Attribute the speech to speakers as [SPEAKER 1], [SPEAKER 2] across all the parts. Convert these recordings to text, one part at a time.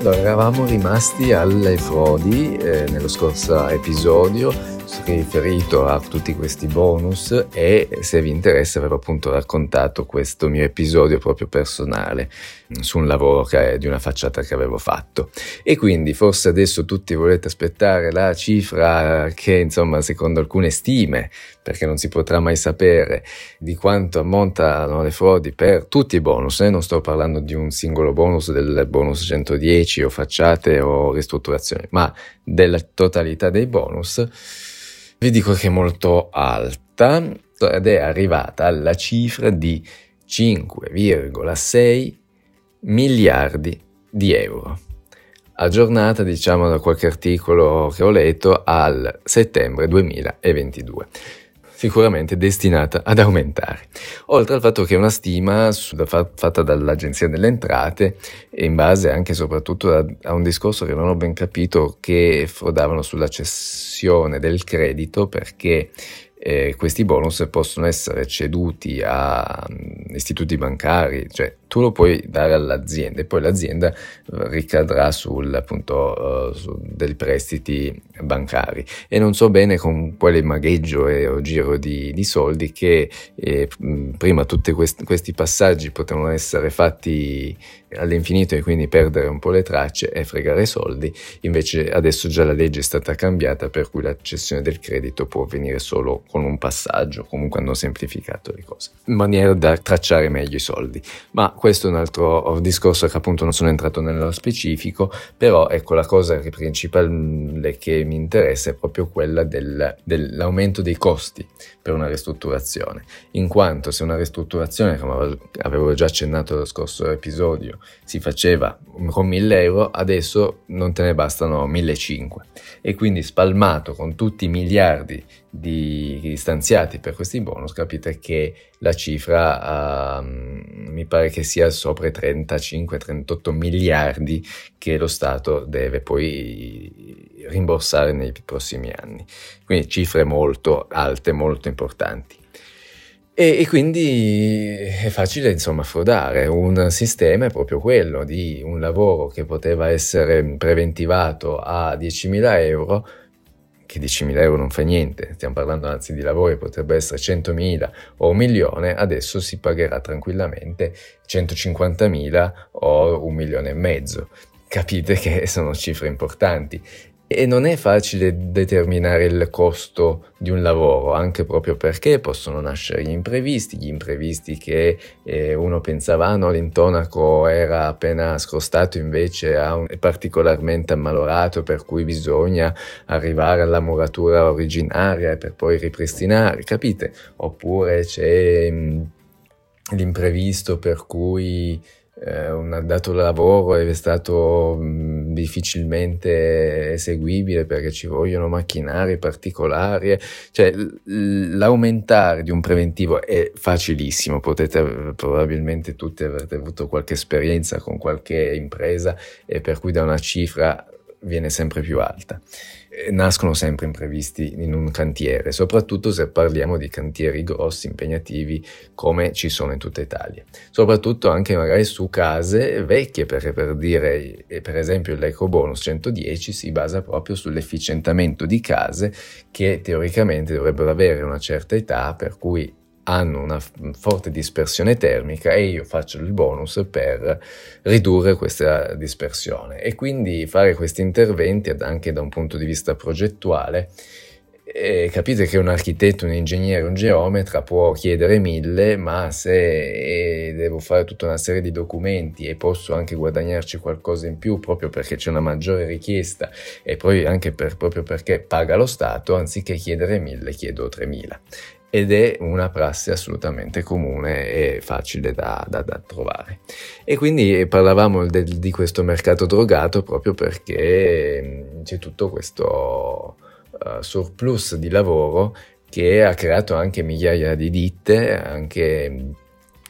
[SPEAKER 1] Allora, eravamo rimasti alle frodi eh, nello scorso episodio riferito a tutti questi bonus e se vi interessa avevo appunto raccontato questo mio episodio proprio personale su un lavoro che, di una facciata che avevo fatto. E quindi forse adesso tutti volete aspettare la cifra che insomma secondo alcune stime perché non si potrà mai sapere di quanto ammontano le frodi per tutti i bonus, eh? non sto parlando di un singolo bonus del bonus 110 o facciate o ristrutturazioni, ma della totalità dei bonus vi dico che è molto alta ed è arrivata alla cifra di 5,6 miliardi di euro. Aggiornata, diciamo, da qualche articolo che ho letto al settembre 2022 sicuramente destinata ad aumentare. Oltre al fatto che una stima fatta dall'Agenzia delle Entrate in base anche e soprattutto a, a un discorso che non ho ben capito che frodavano sulla cessione del credito perché eh, questi bonus possono essere ceduti a um, istituti bancari, cioè tu lo puoi dare all'azienda e poi l'azienda ricadrà sul appunto uh, su dei prestiti bancari e non so bene con quale magheggio e o giro di, di soldi che eh, prima tutti questi, questi passaggi potevano essere fatti all'infinito e quindi perdere un po' le tracce e fregare soldi, invece adesso già la legge è stata cambiata per cui la cessione del credito può avvenire solo con un passaggio, comunque hanno semplificato le cose, in maniera da tracciare meglio i soldi. Ma questo è un altro discorso che appunto non sono entrato nello specifico, però ecco la cosa principale che mi interessa è proprio quella del, dell'aumento dei costi per una ristrutturazione, in quanto se una ristrutturazione, come avevo già accennato nello scorso episodio, si faceva con 1000 euro, adesso non te ne bastano 1500 e quindi spalmato con tutti i miliardi di stanziati per questi bonus, capite che la cifra uh, mi pare che sia sopra i 35-38 miliardi che lo Stato deve poi rimborsare nei prossimi anni. Quindi cifre molto alte, molto importanti. E, e, quindi è facile insomma frodare. Un sistema è proprio quello di un lavoro che poteva essere preventivato a 10.000 euro, che 10.000 euro non fa niente, stiamo parlando anzi di lavori potrebbe essere 100.000 o un milione, adesso si pagherà tranquillamente 150.000 o un milione e mezzo. Capite che sono cifre importanti e non è facile determinare il costo di un lavoro, anche proprio perché possono nascere gli imprevisti, gli imprevisti che eh, uno pensava, ah no, l'intonaco era appena scrostato, invece un, è particolarmente ammalorato, per cui bisogna arrivare alla muratura originaria per poi ripristinare, capite? Oppure c'è mh, mm, l'imprevisto per cui eh, un dato lavoro è stato mh, difficilmente eseguibile perché ci vogliono macchinari particolari, cioè l'aumentare di un preventivo è facilissimo, potete probabilmente tutti avete avuto qualche esperienza con qualche impresa e per cui da una cifra viene sempre più alta. Nascono sempre imprevisti in un cantiere, soprattutto se parliamo di cantieri grossi, impegnativi, come ci sono in tutta Italia. Soprattutto anche magari su case vecchie, perché per dire, per esempio l'Eco Bonus 110 si basa proprio sull'efficientamento di case che teoricamente dovrebbero avere una certa età, per cui hanno una forte dispersione termica e io faccio il bonus per ridurre questa dispersione. E quindi fare questi interventi anche da un punto di vista progettuale capite che un architetto, un ingegnere, un geometra può chiedere mille, ma se devo fare tutta una serie di documenti e posso anche guadagnarci qualcosa in più proprio perché c'è una maggiore richiesta e poi anche per, proprio perché paga lo Stato, anziché chiedere mille chiedo 3000 ed è una prassi assolutamente comune e facile da, da, da trovare. E quindi parlavamo del, di questo mercato drogato proprio perché mm, c'è tutto questo uh, surplus di lavoro che ha creato anche migliaia di ditte, anche mm,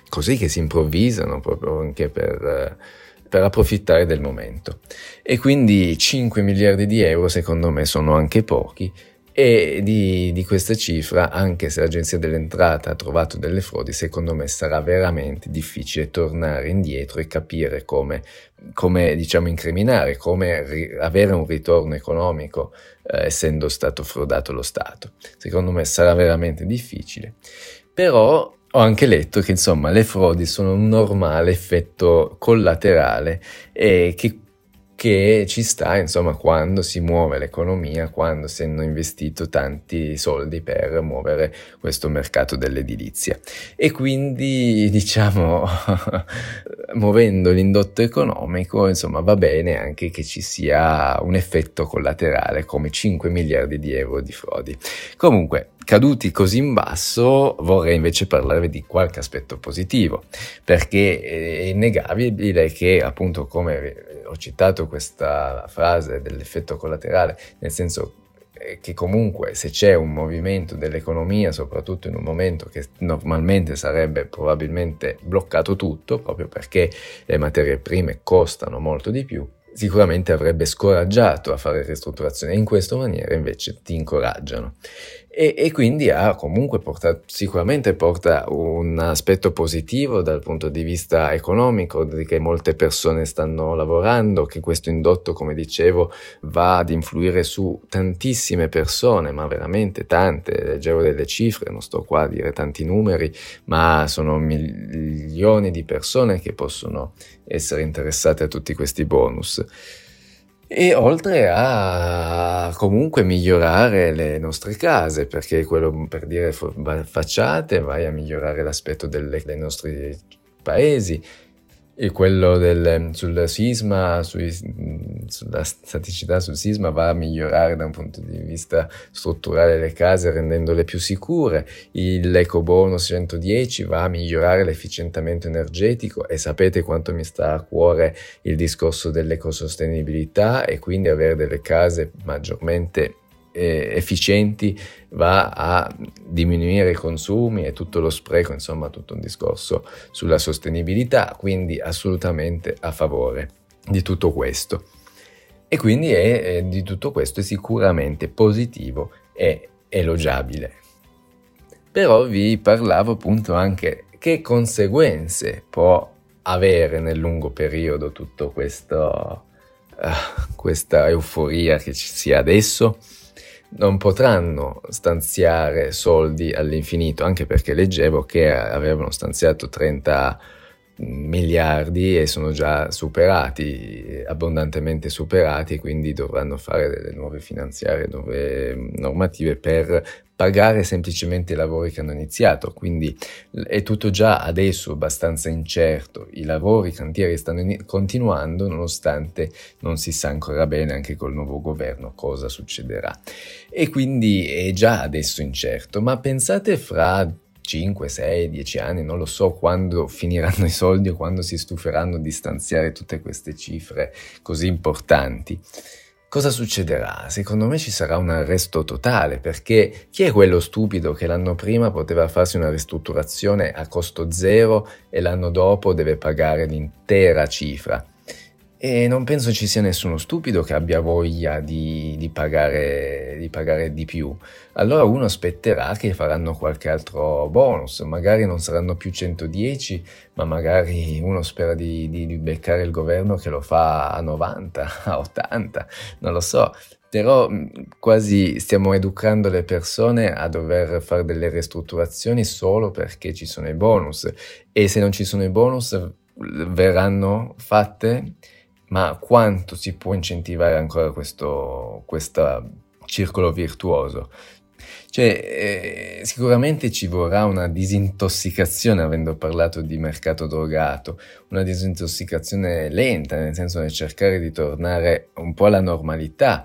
[SPEAKER 1] così che si improvvisano proprio anche per... Uh, per approfittare del momento. E quindi 5 miliardi di euro secondo me sono anche pochi E di, di, questa cifra, anche se l'Agenzia dell'Entrata ha trovato delle frodi, secondo me sarà veramente difficile tornare indietro e capire come, come diciamo, incriminare, come ri- avere un ritorno economico eh, essendo stato frodato lo Stato. Secondo me sarà veramente difficile. Però ho anche letto che insomma le frodi sono un normale effetto collaterale e che che ci sta, insomma, quando si muove l'economia, quando si hanno investito tanti soldi per muovere questo mercato dell'edilizia. E quindi, diciamo, muovendo l'indotto economico, insomma, va bene anche che ci sia un effetto collaterale come 5 miliardi di euro di frodi. Comunque, caduti così in basso, vorrei invece parlarvi di qualche aspetto positivo, perché è innegabile che, appunto, come ho citato questa frase dell'effetto collaterale, nel senso eh, che comunque se c'è un movimento dell'economia, soprattutto in un momento che normalmente sarebbe probabilmente bloccato tutto, proprio perché le materie prime costano molto di più, sicuramente avrebbe scoraggiato a fare ristrutturazione. In questa maniera invece ti incoraggiano e, e quindi ha comunque portato, sicuramente porta un aspetto positivo dal punto di vista economico, di che molte persone stanno lavorando, che questo indotto, come dicevo, va ad influire su tantissime persone, ma veramente tante, leggevo delle cifre, non sto qua a dire tanti numeri, ma sono milioni di persone che possono essere interessate a tutti questi bonus e oltre a comunque migliorare le nostre case, perché quello per dire facciate vai a migliorare l'aspetto delle, dei nostri paesi, e quello del, sul sisma, sui, sulla staticità sul sisma va a migliorare da un punto di vista strutturale le case rendendole più sicure, l'eco bonus 110 va a migliorare l'efficientamento energetico e sapete quanto mi sta a cuore il discorso dell'ecosostenibilità e quindi avere delle case maggiormente eh, efficienti va a diminuire i consumi e tutto lo spreco, insomma tutto un discorso sulla sostenibilità, quindi assolutamente a favore di tutto questo. E quindi è, è, di tutto questo è sicuramente positivo e elogiabile. Però vi parlavo appunto anche che conseguenze può avere nel lungo periodo questo, uh, questa euforia che ci sia adesso non potranno stanziare soldi all'infinito, anche perché leggevo che avevano stanziato 30 miliardi e sono già superati, abbondantemente superati, quindi dovranno fare delle nuove finanziarie, nuove normative per pagare semplicemente i lavori che hanno iniziato, quindi è tutto già adesso abbastanza incerto, i lavori, i cantieri stanno in- continuando nonostante non si sa ancora bene anche col nuovo governo cosa succederà. E quindi è già adesso incerto, ma pensate fra 5, 6, 10 anni, non lo so quando finiranno i soldi o quando si stuferanno di stanziare tutte queste cifre così importanti. Cosa succederà? Secondo me ci sarà un arresto totale perché chi è quello stupido che l'anno prima poteva farsi una ristrutturazione a costo zero e l'anno dopo deve pagare l'intera cifra? E non penso ci sia nessuno stupido che abbia voglia di, di, pagare, di, pagare, di più. Allora uno aspetterà che faranno qualche altro bonus, magari non saranno più 110, ma magari uno spera di, di beccare il governo che lo fa a 90, a 80, non lo so. Però quasi stiamo educando le persone a dover fare delle ristrutturazioni solo perché ci sono i bonus e se non ci sono i bonus verranno fatte ma quanto si può incentivare ancora questo circolo virtuoso? Cioè, eh, sicuramente ci vorrà una disintossicazione, avendo parlato di mercato drogato, una disintossicazione lenta, nel senso di cercare di tornare un po' alla normalità,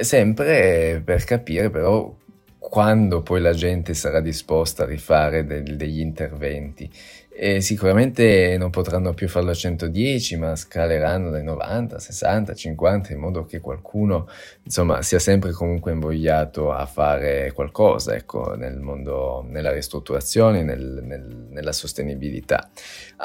[SPEAKER 1] sempre per capire però quando poi la gente sarà disposta a rifare del, degli interventi e sicuramente non potranno più farlo a 110, ma scaleranno dai 90, 60, 50 in modo che qualcuno insomma sia sempre comunque invogliato a fare qualcosa ecco, nel mondo, nella ristrutturazione, nel, nel, nella sostenibilità.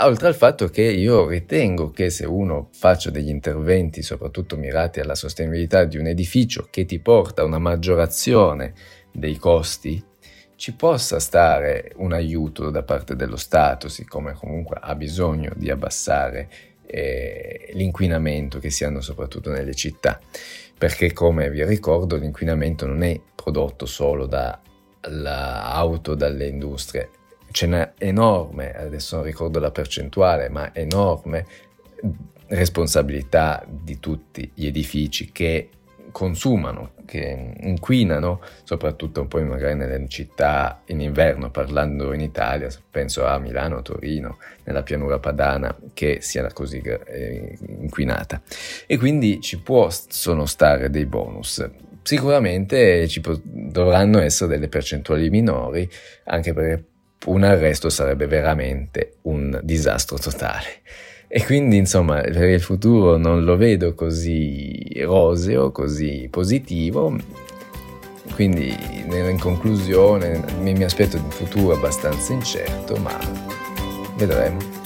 [SPEAKER 1] Oltre al fatto che io ritengo che se uno faccia degli interventi soprattutto mirati alla sostenibilità di un edificio che ti porta a una maggiorazione dei costi ci possa stare un aiuto da parte dello Stato, siccome comunque ha bisogno di abbassare eh, l'inquinamento che si hanno soprattutto nelle città, perché come vi ricordo l'inquinamento non è prodotto solo dall'auto, dalle industrie, ce n'è enorme, adesso non ricordo la percentuale, ma enorme responsabilità di tutti gli edifici che consumano, che inquinano, soprattutto poi magari nelle città in inverno, parlando in Italia, penso a Milano, Torino, nella pianura padana, che sia così eh, inquinata. E quindi ci possono stare dei bonus. Sicuramente ci po- dovranno essere delle percentuali minori, anche perché un arresto sarebbe veramente un disastro totale. E quindi, insomma, per il futuro non lo vedo così roseo, così positivo. Quindi, in conclusione, mi aspetto un futuro abbastanza incerto, ma vedremo.